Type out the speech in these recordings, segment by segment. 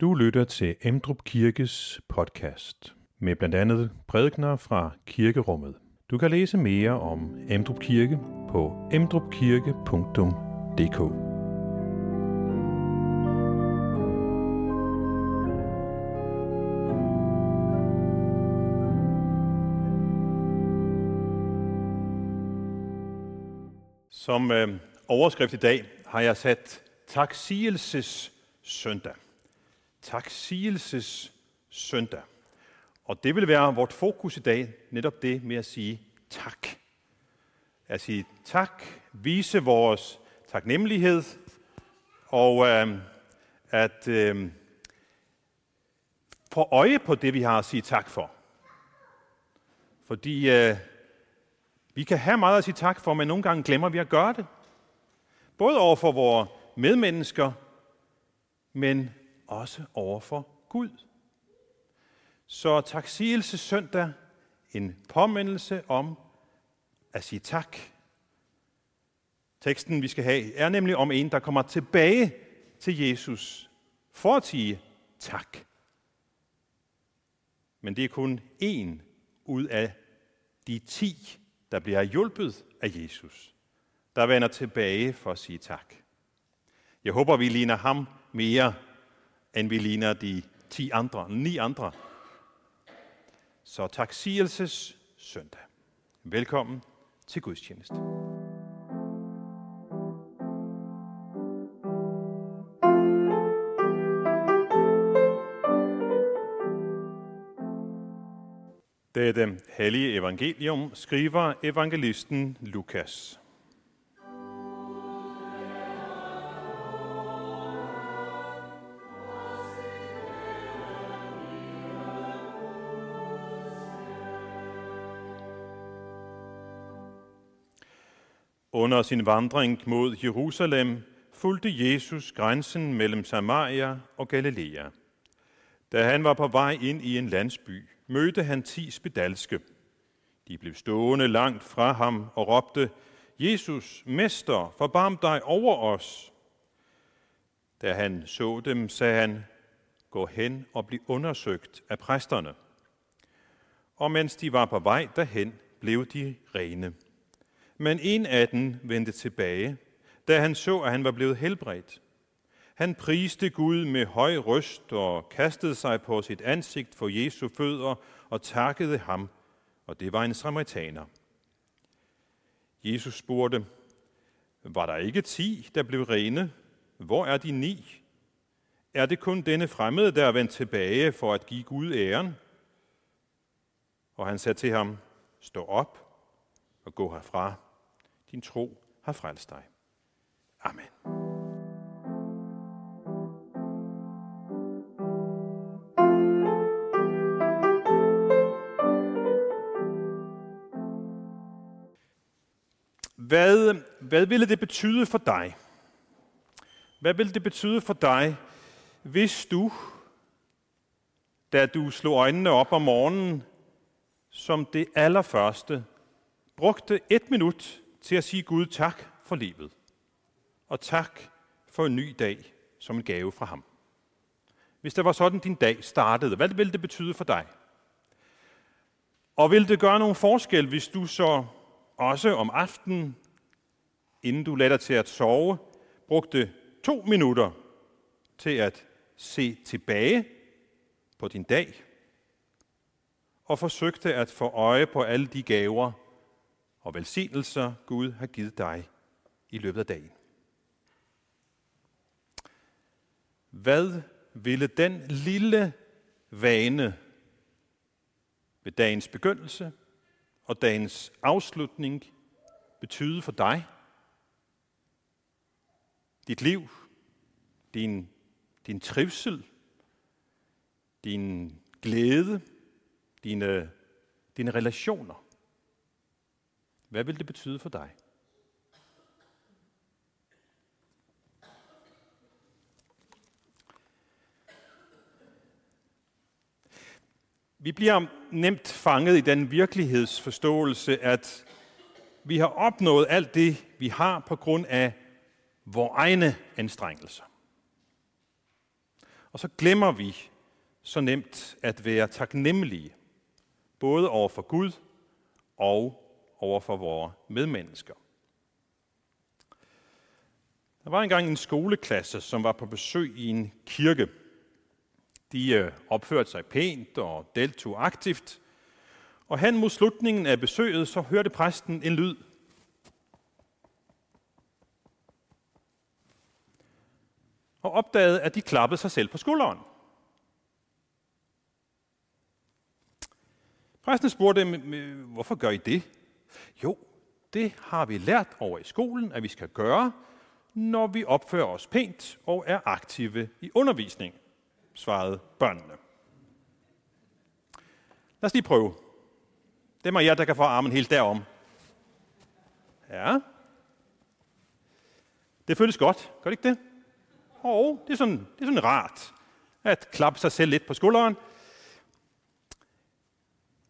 Du lytter til Emdrup Kirkes podcast med blandt andet prædikner fra kirkerummet. Du kan læse mere om Emdrup Kirke på emdrupkirke.dk. Som øh, overskrift i dag har jeg sat taksigelsessøndag taksigelses søndag. Og det vil være vort fokus i dag, netop det med at sige tak. At sige tak, vise vores taknemmelighed, og øh, at øh, få øje på det, vi har at sige tak for. Fordi øh, vi kan have meget at sige tak for, men nogle gange glemmer vi at gøre det. Både over for vores medmennesker, men også over for Gud. Så taksigelse søndag en påmindelse om at sige tak. Teksten, vi skal have, er nemlig om en, der kommer tilbage til Jesus for at sige tak. Men det er kun en ud af de ti, der bliver hjulpet af Jesus, der vender tilbage for at sige tak. Jeg håber, vi ligner ham mere end vi ligner de ti andre, ni andre. Så taksigelses søndag. Velkommen til gudstjeneste. Det hellige evangelium skriver evangelisten Lukas. Under sin vandring mod Jerusalem fulgte Jesus grænsen mellem Samaria og Galilea. Da han var på vej ind i en landsby, mødte han ti spedalske. De blev stående langt fra ham og råbte, Jesus, Mester, forbarm dig over os. Da han så dem, sagde han, gå hen og bliv undersøgt af præsterne. Og mens de var på vej derhen, blev de rene. Men en af dem vendte tilbage, da han så, at han var blevet helbredt. Han priste Gud med høj røst og kastede sig på sit ansigt for Jesu fødder og takkede ham, og det var en samaritaner. Jesus spurgte, var der ikke ti, der blev rene? Hvor er de ni? Er det kun denne fremmede, der er vendt tilbage for at give Gud æren? Og han sagde til ham, stå op og gå herfra. Din tro har frelst dig. Amen. Hvad, hvad ville det betyde for dig? Hvad ville det betyde for dig, hvis du, da du slog øjnene op om morgenen, som det allerførste, brugte et minut til at sige Gud tak for livet. Og tak for en ny dag som en gave fra ham. Hvis det var sådan, din dag startede, hvad ville det betyde for dig? Og vil det gøre nogen forskel, hvis du så også om aftenen, inden du lader til at sove, brugte to minutter til at se tilbage på din dag, og forsøgte at få øje på alle de gaver, og velsignelser Gud har givet dig i løbet af dagen. Hvad ville den lille vane ved dagens begyndelse og dagens afslutning betyde for dig, dit liv, din, din trivsel, din glæde, dine, dine relationer? Hvad vil det betyde for dig? Vi bliver nemt fanget i den virkelighedsforståelse, at vi har opnået alt det, vi har på grund af vores egne anstrengelser. Og så glemmer vi så nemt at være taknemmelige, både over for Gud og over for vores medmennesker. Der var engang en skoleklasse, som var på besøg i en kirke. De øh, opførte sig pænt og deltog aktivt. Og hen mod slutningen af besøget, så hørte præsten en lyd. Og opdagede, at de klappede sig selv på skulderen. Præsten spurgte dem, øh, hvorfor gør I det? Jo, det har vi lært over i skolen, at vi skal gøre, når vi opfører os pænt og er aktive i undervisning, svarede børnene. Lad os lige prøve. Det er jer, der kan få armen helt derom. Ja. Det føles godt, gør det ikke det? Og det er sådan, det er sådan rart at klappe sig selv lidt på skulderen.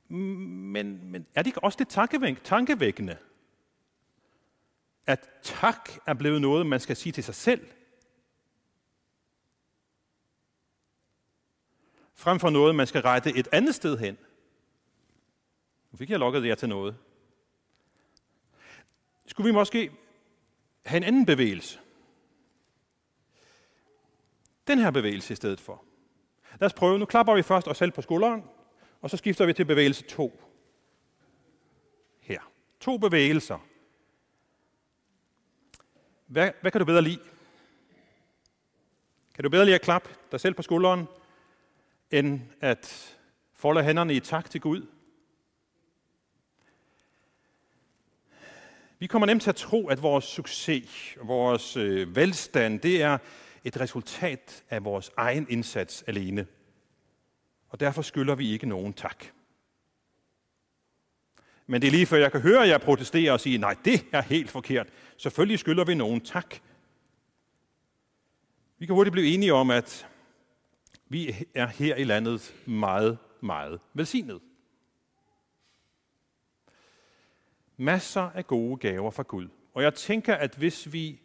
Men, men er det ikke også lidt tankevækkende, at tak er blevet noget, man skal sige til sig selv. Frem for noget, man skal rette et andet sted hen. Nu fik jeg lukket jer til noget. Skulle vi måske have en anden bevægelse? Den her bevægelse i stedet for. Lad os prøve. Nu klapper vi først os selv på skulderen, og så skifter vi til bevægelse 2. Her. To bevægelser. Hvad, hvad kan du bedre lide? Kan du bedre lide at klappe dig selv på skulderen, end at folde hænderne i tak til Gud? Vi kommer nemt til at tro, at vores succes, vores øh, velstand, det er et resultat af vores egen indsats alene. Og derfor skylder vi ikke nogen tak. Men det er lige før jeg kan høre jer protestere og sige, nej, det er helt forkert. Selvfølgelig skylder vi nogen tak. Vi kan hurtigt blive enige om, at vi er her i landet meget, meget velsignet. Masser af gode gaver fra Gud. Og jeg tænker, at hvis vi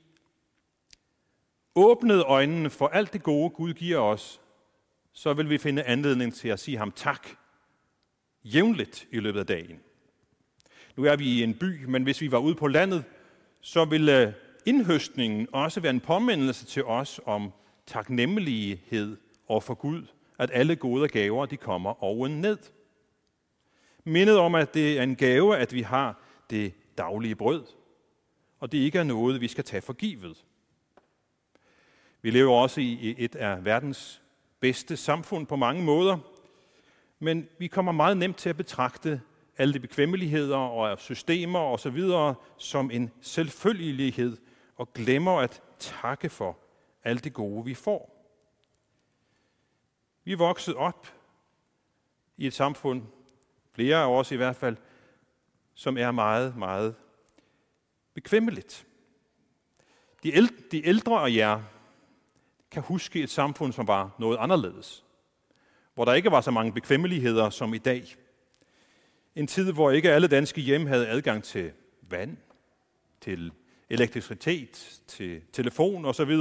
åbnede øjnene for alt det gode, Gud giver os, så vil vi finde anledning til at sige ham tak jævnligt i løbet af dagen. Nu er vi i en by, men hvis vi var ude på landet, så ville øh, indhøstningen også være en påmindelse til os om taknemmelighed over for Gud, at alle gode gaver de kommer oven ned. Mindet om, at det er en gave, at vi har det daglige brød, og det ikke er noget, vi skal tage for givet. Vi lever også i et af verdens bedste samfund på mange måder, men vi kommer meget nemt til at betragte alle de bekvemmeligheder og systemer osv. som en selvfølgelighed og glemmer at takke for alt det gode, vi får. Vi er vokset op i et samfund, flere af os i hvert fald, som er meget, meget bekvemmeligt. De ældre, de ældre og jer kan huske et samfund, som var noget anderledes. Hvor der ikke var så mange bekvemmeligheder som i dag. En tid, hvor ikke alle danske hjem havde adgang til vand, til elektricitet, til telefon osv.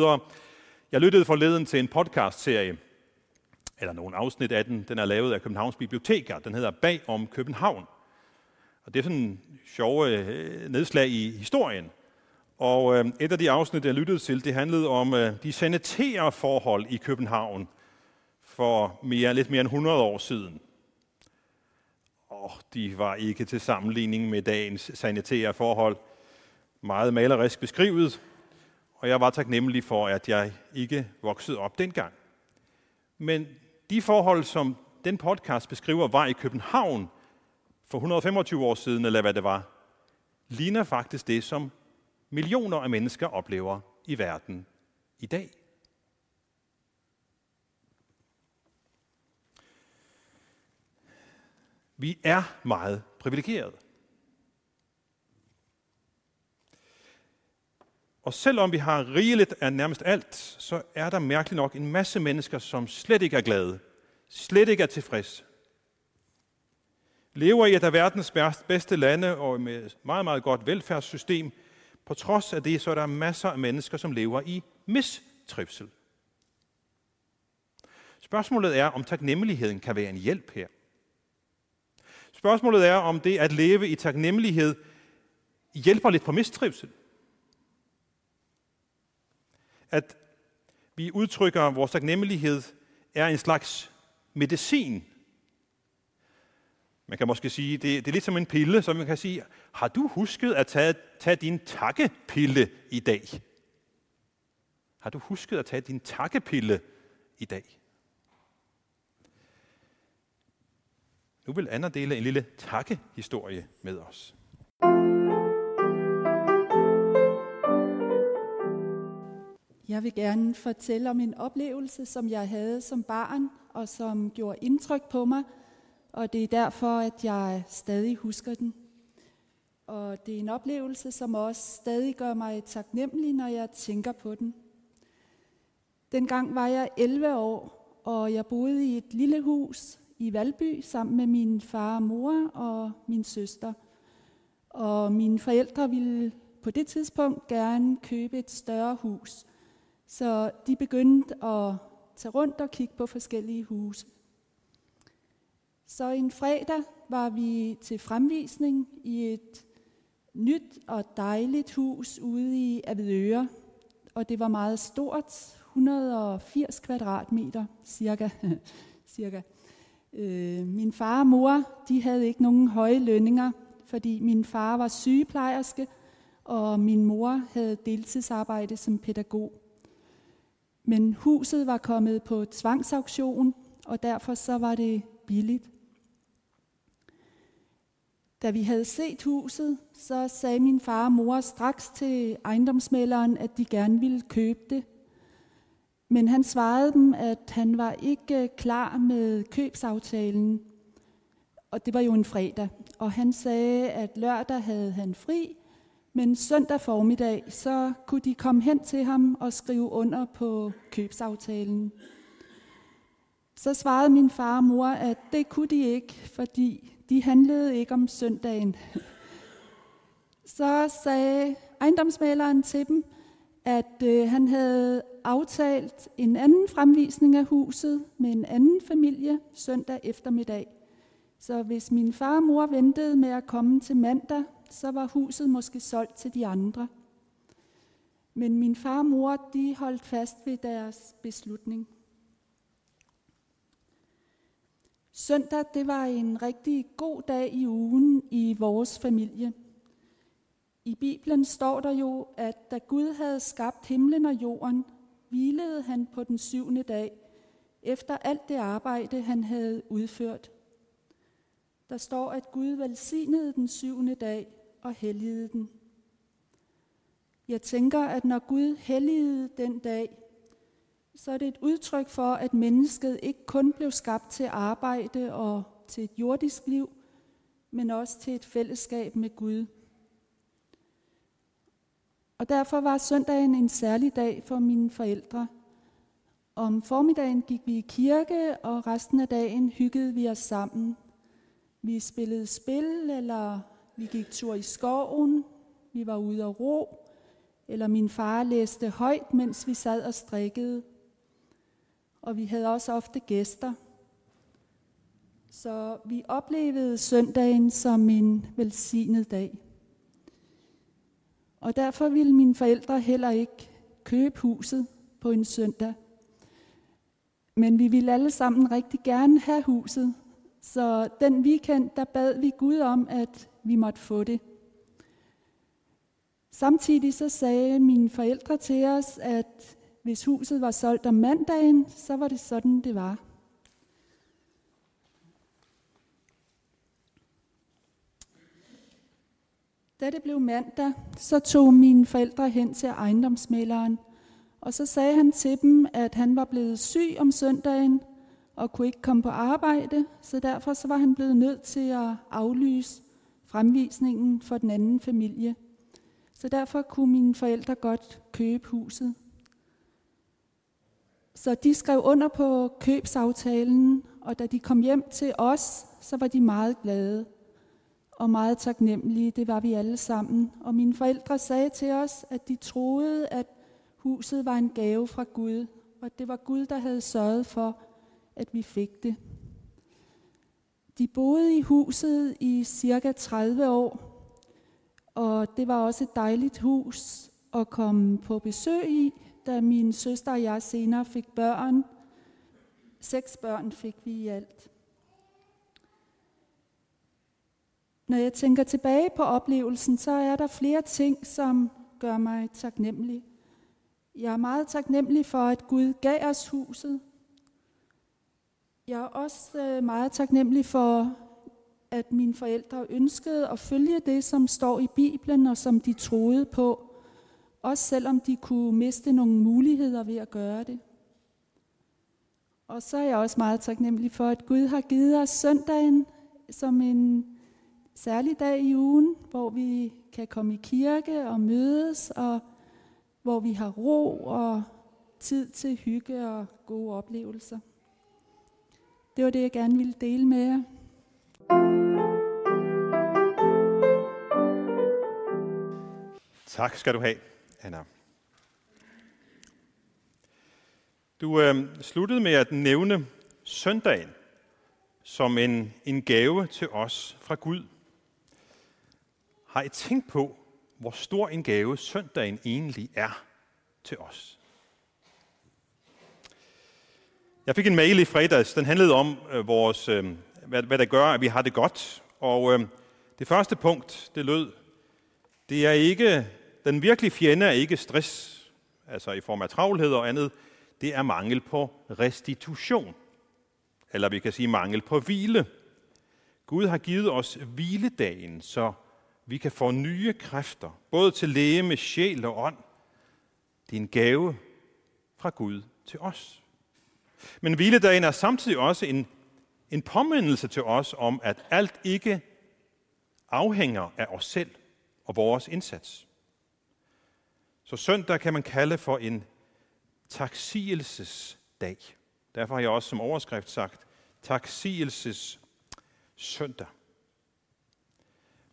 Jeg lyttede forleden til en podcast-serie, eller nogle afsnit af den. Den er lavet af Københavns Biblioteker. Den hedder Bag om København. Og det er sådan en sjove øh, nedslag i historien. Og øh, et af de afsnit, jeg lyttede til, det handlede om øh, de sanitære forhold i København for mere, lidt mere end 100 år siden Og de var ikke til sammenligning med dagens sanitære forhold. Meget malerisk beskrivet, og jeg var taknemmelig for, at jeg ikke voksede op dengang. Men de forhold, som den podcast beskriver, var i København for 125 år siden, eller hvad det var, ligner faktisk det, som millioner af mennesker oplever i verden i dag. Vi er meget privilegerede. Og selvom vi har rigeligt af nærmest alt, så er der mærkeligt nok en masse mennesker, som slet ikke er glade, slet ikke er tilfredse. Lever i et af verdens bedste lande og med et meget, meget godt velfærdssystem. På trods af det, så er der masser af mennesker, som lever i mistrivsel. Spørgsmålet er, om taknemmeligheden kan være en hjælp her. Spørgsmålet er, om det at leve i taknemmelighed hjælper lidt på mistrivsel. At vi udtrykker vores taknemmelighed er en slags medicin. Man kan måske sige, det, det er lidt som en pille, som man kan sige, har du husket at tage, tage din takkepille i dag? Har du husket at tage din takkepille i dag? Nu vil Anna dele en lille takkehistorie med os. Jeg vil gerne fortælle om en oplevelse, som jeg havde som barn, og som gjorde indtryk på mig, og det er derfor, at jeg stadig husker den. Og det er en oplevelse, som også stadig gør mig taknemmelig, når jeg tænker på den. Dengang var jeg 11 år, og jeg boede i et lille hus i Valby sammen med min far og mor og min søster. Og mine forældre ville på det tidspunkt gerne købe et større hus. Så de begyndte at tage rundt og kigge på forskellige huse. Så en fredag var vi til fremvisning i et nyt og dejligt hus ude i Avedøre. Og det var meget stort, 180 kvadratmeter cirka. cirka. Øh, min far og mor, de havde ikke nogen høje lønninger, fordi min far var sygeplejerske, og min mor havde deltidsarbejde som pædagog. Men huset var kommet på tvangsauktion, og derfor så var det billigt. Da vi havde set huset, så sagde min far og mor straks til ejendomsmælderen, at de gerne ville købe det. Men han svarede dem, at han var ikke øh, klar med købsaftalen. Og det var jo en fredag. Og han sagde, at lørdag havde han fri, men søndag formiddag, så kunne de komme hen til ham og skrive under på købsaftalen. Så svarede min far og mor, at det kunne de ikke, fordi de handlede ikke om søndagen. Så sagde ejendomsmaleren til dem, at øh, han havde aftalt en anden fremvisning af huset med en anden familie søndag eftermiddag. Så hvis min far og mor ventede med at komme til mandag, så var huset måske solgt til de andre. Men min far og mor, de holdt fast ved deres beslutning. Søndag, det var en rigtig god dag i ugen i vores familie. I Bibelen står der jo, at da Gud havde skabt himlen og jorden, hvilede han på den syvende dag, efter alt det arbejde, han havde udført. Der står, at Gud velsignede den syvende dag og helligede den. Jeg tænker, at når Gud helligede den dag, så er det et udtryk for, at mennesket ikke kun blev skabt til arbejde og til et jordisk liv, men også til et fællesskab med Gud. Og derfor var søndagen en særlig dag for mine forældre. Om formiddagen gik vi i kirke, og resten af dagen hyggede vi os sammen. Vi spillede spil, eller vi gik tur i skoven, vi var ude at ro, eller min far læste højt, mens vi sad og strikkede. Og vi havde også ofte gæster. Så vi oplevede søndagen som en velsignet dag. Og derfor ville mine forældre heller ikke købe huset på en søndag. Men vi ville alle sammen rigtig gerne have huset. Så den weekend, der bad vi Gud om, at vi måtte få det. Samtidig så sagde mine forældre til os, at hvis huset var solgt om mandagen, så var det sådan, det var. Da det blev mandag, så tog mine forældre hen til ejendomsmæleren, og så sagde han til dem, at han var blevet syg om søndagen og kunne ikke komme på arbejde, så derfor så var han blevet nødt til at aflyse fremvisningen for den anden familie. Så derfor kunne mine forældre godt købe huset. Så de skrev under på købsaftalen, og da de kom hjem til os, så var de meget glade og meget taknemmelige. Det var vi alle sammen. Og mine forældre sagde til os, at de troede, at huset var en gave fra Gud, og det var Gud, der havde sørget for, at vi fik det. De boede i huset i cirka 30 år, og det var også et dejligt hus at komme på besøg i, da min søster og jeg senere fik børn. Seks børn fik vi i alt. Når jeg tænker tilbage på oplevelsen, så er der flere ting, som gør mig taknemmelig. Jeg er meget taknemmelig for, at Gud gav os huset. Jeg er også øh, meget taknemmelig for, at mine forældre ønskede at følge det, som står i Bibelen og som de troede på, også selvom de kunne miste nogle muligheder ved at gøre det. Og så er jeg også meget taknemmelig for, at Gud har givet os søndagen som en særlig dag i ugen, hvor vi kan komme i kirke og mødes, og hvor vi har ro og tid til hygge og gode oplevelser. Det var det, jeg gerne ville dele med jer. Tak skal du have, Anna. Du øh, sluttede med at nævne søndagen som en, en gave til os fra Gud. Har I tænkt på, hvor stor en gave søndagen egentlig er til os? Jeg fik en mail i fredags, den handlede om øh, vores, øh, hvad, hvad der gør, at vi har det godt. Og øh, det første punkt, det lød, det er ikke, den virkelige fjende er ikke stress, altså i form af travlhed og andet, det er mangel på restitution. Eller vi kan sige mangel på hvile. Gud har givet os hviledagen, så vi kan få nye kræfter, både til læge med sjæl og ånd. Det er en gave fra Gud til os. Men hviledagen er samtidig også en, en påmindelse til os om, at alt ikke afhænger af os selv og vores indsats. Så søndag kan man kalde for en taksigelsesdag. Derfor har jeg også som overskrift sagt taksigelses søndag.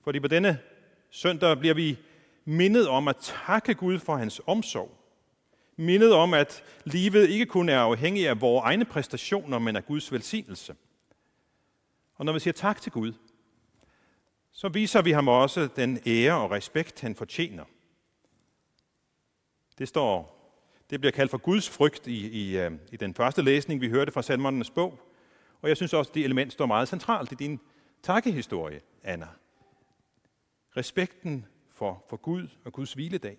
Fordi på denne søndag bliver vi mindet om at takke Gud for hans omsorg. Mindet om, at livet ikke kun er afhængig af vores egne præstationer, men af Guds velsignelse. Og når vi siger tak til Gud, så viser vi ham også den ære og respekt, han fortjener. Det står, det bliver kaldt for Guds frygt i, i, øh, i den første læsning, vi hørte fra Salmernes bog. Og jeg synes også, at det element står meget centralt i din takkehistorie, Anna respekten for, for Gud og Guds hviledag.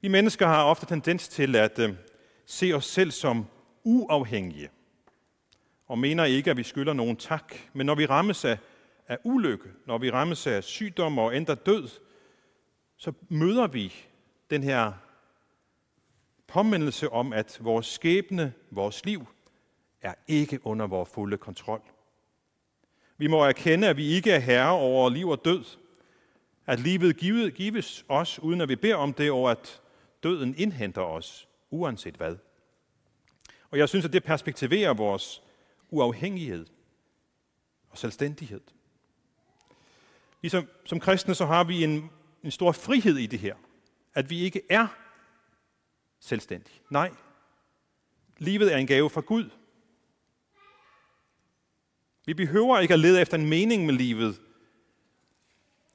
Vi mennesker har ofte tendens til at øh, se os selv som uafhængige, og mener ikke, at vi skylder nogen tak. Men når vi rammes af, af ulykke, når vi rammes af sygdom og ændrer død, så møder vi den her påmindelse om, at vores skæbne, vores liv, er ikke under vores fulde kontrol. Vi må erkende, at vi ikke er herre over liv og død. At livet gives os, uden at vi beder om det, og at døden indhenter os, uanset hvad. Og jeg synes, at det perspektiverer vores uafhængighed og selvstændighed. Ligesom som kristne, så har vi en, en stor frihed i det her. At vi ikke er selvstændige. Nej, livet er en gave fra Gud, vi behøver ikke at lede efter en mening med livet.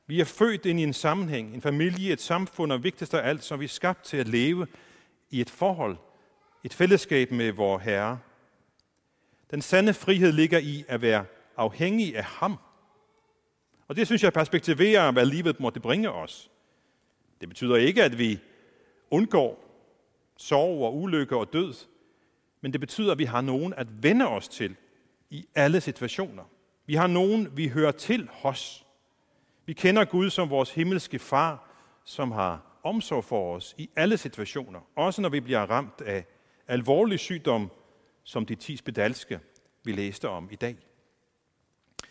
Vi er født ind i en sammenhæng, en familie, et samfund, og vigtigst af alt, så er vi skabt til at leve i et forhold, et fællesskab med vor Herre. Den sande frihed ligger i at være afhængig af ham. Og det synes jeg perspektiverer, hvad livet måtte bringe os. Det betyder ikke, at vi undgår sorg og ulykke og død, men det betyder, at vi har nogen at vende os til i alle situationer. Vi har nogen, vi hører til hos. Vi kender Gud som vores himmelske far, som har omsorg for os i alle situationer. Også når vi bliver ramt af alvorlig sygdom, som de ti spedalske, vi læste om i dag.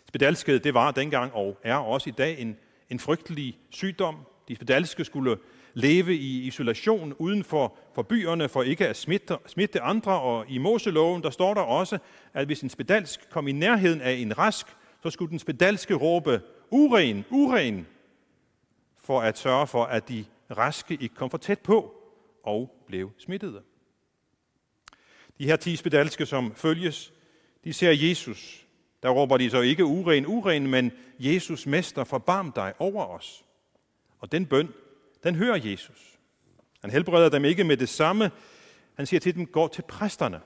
Spedalskhed, det var dengang og er også i dag en, en frygtelig sygdom. De spedalske skulle leve i isolation uden for, for byerne, for ikke at smitte, smitte andre. Og i Moseloven, der står der også, at hvis en spedalsk kom i nærheden af en rask, så skulle den spedalske råbe, uren, uren, for at sørge for, at de raske ikke kom for tæt på og blev smittede. De her ti spedalske, som følges, de ser Jesus. Der råber de så ikke uren, uren, men Jesus, mester, forbarm dig over os. Og den bøn, den hører Jesus. Han helbreder dem ikke med det samme. Han siger til dem, gå til præsterne.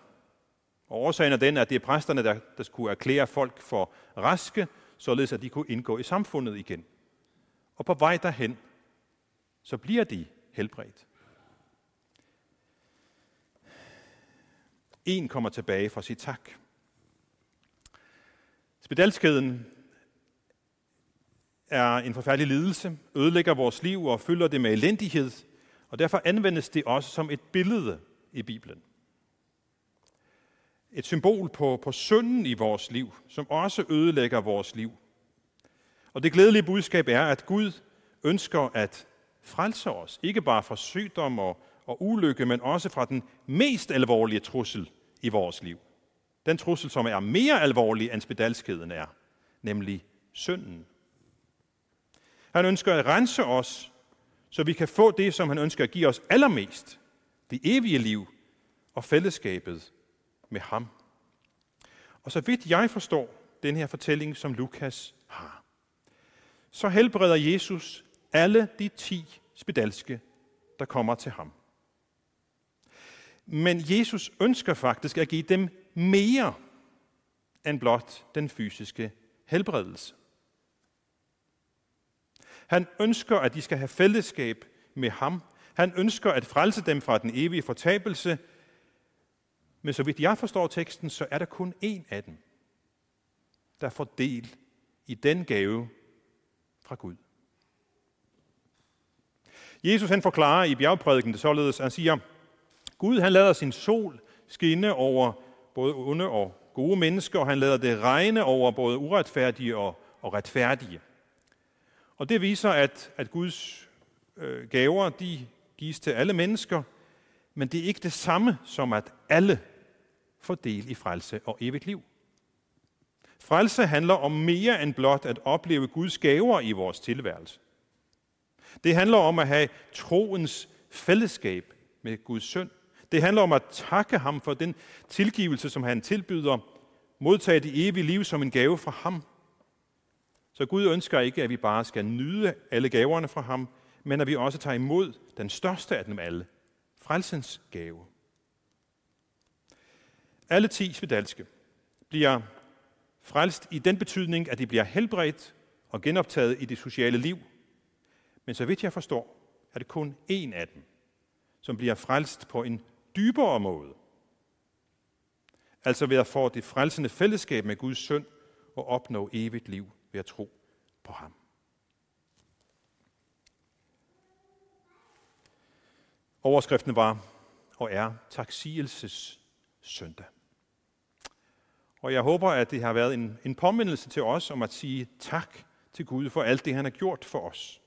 Og årsagen er den, at det er præsterne, der, der skulle erklære folk for raske, således at de kunne indgå i samfundet igen. Og på vej derhen, så bliver de helbredt. En kommer tilbage for at sige tak. Spedalskeden er en forfærdelig lidelse, ødelægger vores liv og fylder det med elendighed, og derfor anvendes det også som et billede i Bibelen. Et symbol på, på synden i vores liv, som også ødelægger vores liv. Og det glædelige budskab er, at Gud ønsker at frelse os, ikke bare fra sygdom og, og ulykke, men også fra den mest alvorlige trussel i vores liv. Den trussel, som er mere alvorlig end spedalskheden er, nemlig synden. Han ønsker at rense os, så vi kan få det, som han ønsker at give os allermest, det evige liv og fællesskabet med ham. Og så vidt jeg forstår den her fortælling, som Lukas har, så helbreder Jesus alle de ti spedalske, der kommer til ham. Men Jesus ønsker faktisk at give dem mere end blot den fysiske helbredelse. Han ønsker, at de skal have fællesskab med ham. Han ønsker at frelse dem fra den evige fortabelse. Men så vidt jeg forstår teksten, så er der kun én af dem, der får del i den gave fra Gud. Jesus han forklarer i bjergprædiken det således, han siger, Gud han lader sin sol skinne over både onde og gode mennesker, og han lader det regne over både uretfærdige og, og retfærdige. Og det viser, at, at Guds øh, gaver, de gives til alle mennesker, men det er ikke det samme som, at alle får del i frelse og evigt liv. Frelse handler om mere end blot at opleve Guds gaver i vores tilværelse. Det handler om at have troens fællesskab med Guds søn. Det handler om at takke ham for den tilgivelse, som han tilbyder, modtage det evige liv som en gave fra ham. Så Gud ønsker ikke, at vi bare skal nyde alle gaverne fra ham, men at vi også tager imod den største af dem alle, frelsens gave. Alle ti spedalske bliver frelst i den betydning, at de bliver helbredt og genoptaget i det sociale liv. Men så vidt jeg forstår, er det kun én af dem, som bliver frelst på en dybere måde. Altså ved at få det frelsende fællesskab med Guds søn og opnå evigt liv ved at tro på ham. Overskriften var og er taksigelses søndag. Og jeg håber, at det har været en, en påmindelse til os om at sige tak til Gud for alt det, han har gjort for os.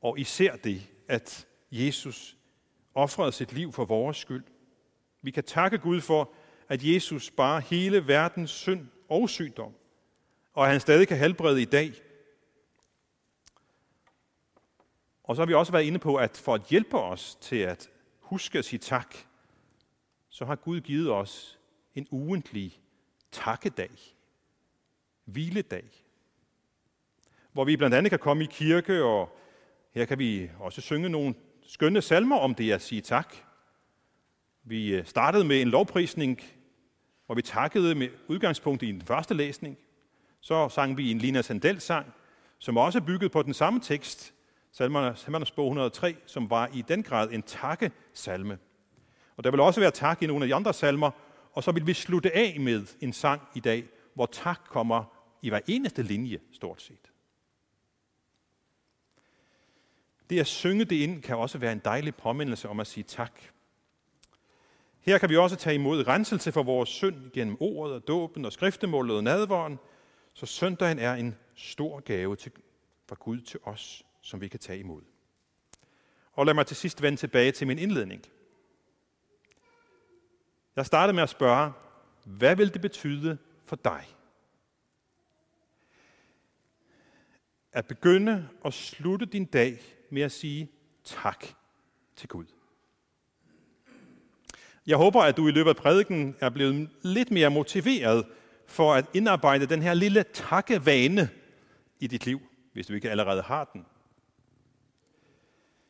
Og især det, at Jesus offrede sit liv for vores skyld. Vi kan takke Gud for, at Jesus bar hele verdens synd og sygdom, og at han stadig kan helbrede i dag. Og så har vi også været inde på, at for at hjælpe os til at huske at sige tak, så har Gud givet os en ugentlig takkedag, hviledag, hvor vi blandt andet kan komme i kirke, og her kan vi også synge nogle skønne salmer om det at sige tak. Vi øh, startede med en lovprisning, hvor vi takkede med udgangspunkt i den første læsning. Så sang vi en Lina Sandel-sang, som også byggede på den samme tekst, Salmernes bog 103, som var i den grad en takkesalme. Og der vil også være tak i nogle af de andre salmer, og så vil vi slutte af med en sang i dag, hvor tak kommer i hver eneste linje, stort set. Det at synge det ind kan også være en dejlig påmindelse om at sige tak. Her kan vi også tage imod renselse for vores synd gennem ordet og dåben og skriftemålet og nadvåren, så søndagen er en stor gave til, fra Gud til os, som vi kan tage imod. Og lad mig til sidst vende tilbage til min indledning. Jeg startede med at spørge, hvad vil det betyde for dig? At begynde og slutte din dag med at sige tak til Gud. Jeg håber, at du i løbet af prædiken er blevet lidt mere motiveret for at indarbejde den her lille takkevane i dit liv, hvis du ikke allerede har den.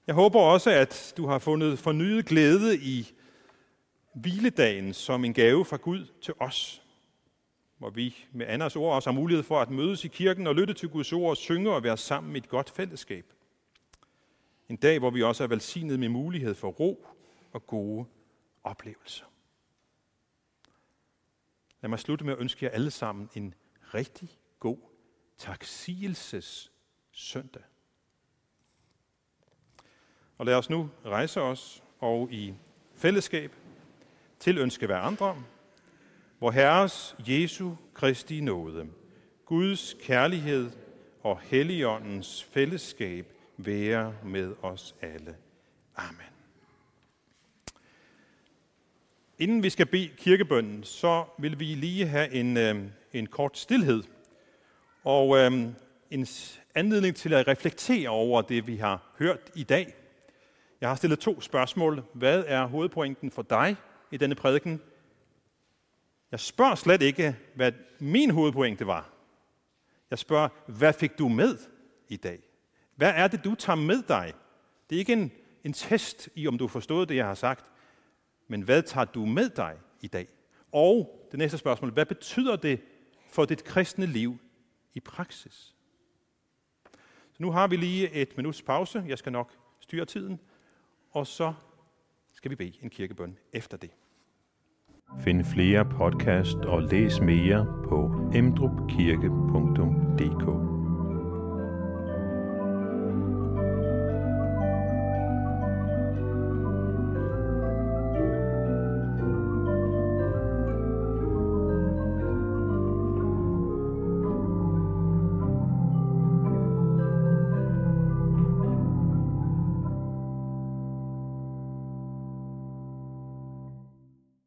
Jeg håber også, at du har fundet fornyet glæde i hviledagen som en gave fra Gud til os, hvor vi med Anders ord også har mulighed for at mødes i kirken og lytte til Guds ord og synge og være sammen i et godt fællesskab. En dag, hvor vi også er velsignet med mulighed for ro og gode oplevelser. Lad mig slutte med at ønske jer alle sammen en rigtig god taksigelses søndag. Og lad os nu rejse os og i fællesskab tilønske hver andre, hvor Herres Jesu Kristi nåde, Guds kærlighed og Helligåndens fællesskab være med os alle. Amen. Inden vi skal bede kirkebønnen, så vil vi lige have en, øh, en kort stillhed og øh, en anledning til at reflektere over det, vi har hørt i dag. Jeg har stillet to spørgsmål. Hvad er hovedpointen for dig i denne prædiken? Jeg spørger slet ikke, hvad min hovedpointe var. Jeg spørger, hvad fik du med i dag? Hvad er det, du tager med dig? Det er ikke en, en test i, om du har forstået det, jeg har sagt, men hvad tager du med dig i dag? Og det næste spørgsmål, hvad betyder det for dit kristne liv i praksis? Så nu har vi lige et minuts pause. Jeg skal nok styre tiden. Og så skal vi bede en kirkebøn efter det. Find flere podcast og læs mere på emdrupkirke.dk